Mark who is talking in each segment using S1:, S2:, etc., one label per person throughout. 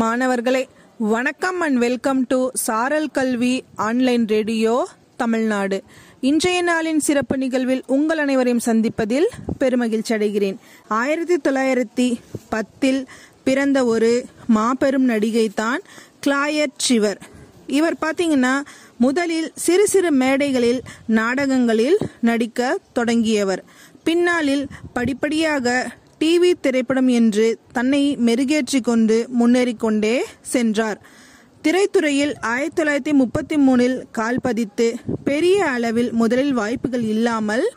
S1: மாணவர்களே வணக்கம் and welcome to சாரல் கல்வி ஆன்லைன் ரேடியோ தமிழ்நாடு. இன்றைய நாளின் சிறப்பு நிகழ்வில் உங்கள் அனைவரையும் சந்திப்பதில் பெருமகிழ்ச்சி அடைகிறேன். ஆயிரத்தி தொள்ளாயிரத்தி பத்தில் பிறந்த ஒரு மாபெரும் நடிகை தான் கிளாயட் சிவர். இவர் பார்த்தீங்கன்னா முதலில் சிறு சிறு மேடைகளில் நாடகங்களில் நடிக்க தொடங்கியவர். பின்னாளில் படிப்படியாக டிவி திரைப்படம் என்று தன்னை மெருகேற்றி கொண்டு முன்னேறிக்கொண்டே சென்றார். திரைத்துறையில் ஆயிரத்தி தொள்ளாயிரத்தி முப்பத்தி மூணில் கால் பதித்து பெரிய அளவில் முதலில் வாய்ப்புகள் இல்லாமல்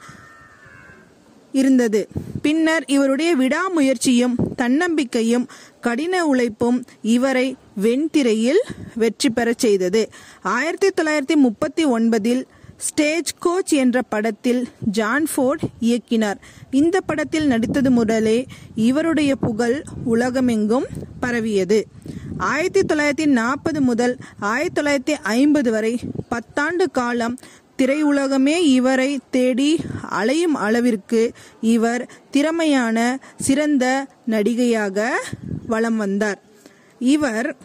S1: இருந்தது. பின்னர் இவருடைய விடாமுயற்சியும் தன்னம்பிக்கையும் கடின உழைப்பும் இவரை வெண்திரையில் வெற்றி பெறச் செய்தது. ஆயிரத்தி தொள்ளாயிரத்தி முப்பத்தி ஒன்பதில் ஸ்டேஜ் கோச் என்ற படத்தில் ஜான் ஃபோர்ட் இயக்கினார். இந்த படத்தில் நடித்தது முதலே இவருடைய புகழ் உலகமெங்கும் பரவியது. ஆயிரத்தி தொள்ளாயிரத்தி நாற்பது முதல் ஆயிரத்தி தொள்ளாயிரத்தி ஐம்பது வரை பத்தாண்டு காலம் திரையுலகமே இவரை தேடி அலையும் அளவிற்கு இவர் திறமையான சிறந்த நடிகையாக வலம் வந்தார். இவர்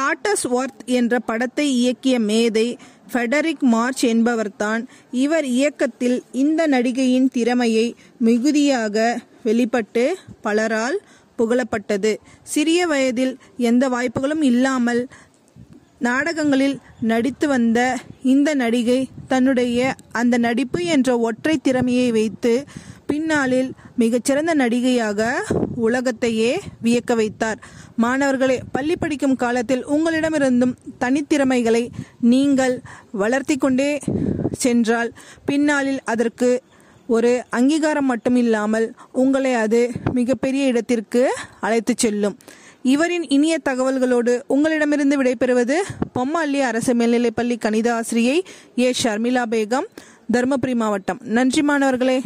S1: டாட்டஸ் ஒர்த் என்ற படத்தை இயக்கிய மேதை ஃபெடரிக் மார்ச் என்பவர்தான் இவர் இயக்கத்தில் இந்த நடிகையின் திறமையை மிகுதியாக வெளிப்பட்டு பலரால் புகழப்பட்டது. சிறிய வயதில் எந்த வாய்ப்புகளும் இல்லாமல் நாடகங்களில் நடித்து வந்த இந்த நடிகை தன்னுடைய அந்த நடிப்பு என்ற ஒற்றை திறமையை வைத்து பின்னாளில் மிகச்சிறந்த நடிகையாக உலகத்தையே வியக்க வைத்தார். மாணவர்களே பள்ளி படிக்கும் காலத்தில் உங்களிடமிருந்தும் தனித்திறமைகளை நீங்கள் வளர்த்தி கொண்டே சென்றால் பின்னாளில் அதற்கு ஒரு அங்கீகாரம் மட்டும் இல்லாமல் உங்களை அது மிகப்பெரிய இடத்திற்கு அழைத்து செல்லும். இவரின் இனிய தகவல்களோடு உங்களிடமிருந்து விடைபெறுவது பொம்மல்லி அரசு மேல்நிலைப்பள்ளி கணித ஆசிரியை ஏ. ஷர்மிளா பேகம் தருமபுரி மாவட்டம். நன்றி மாணவர்களே.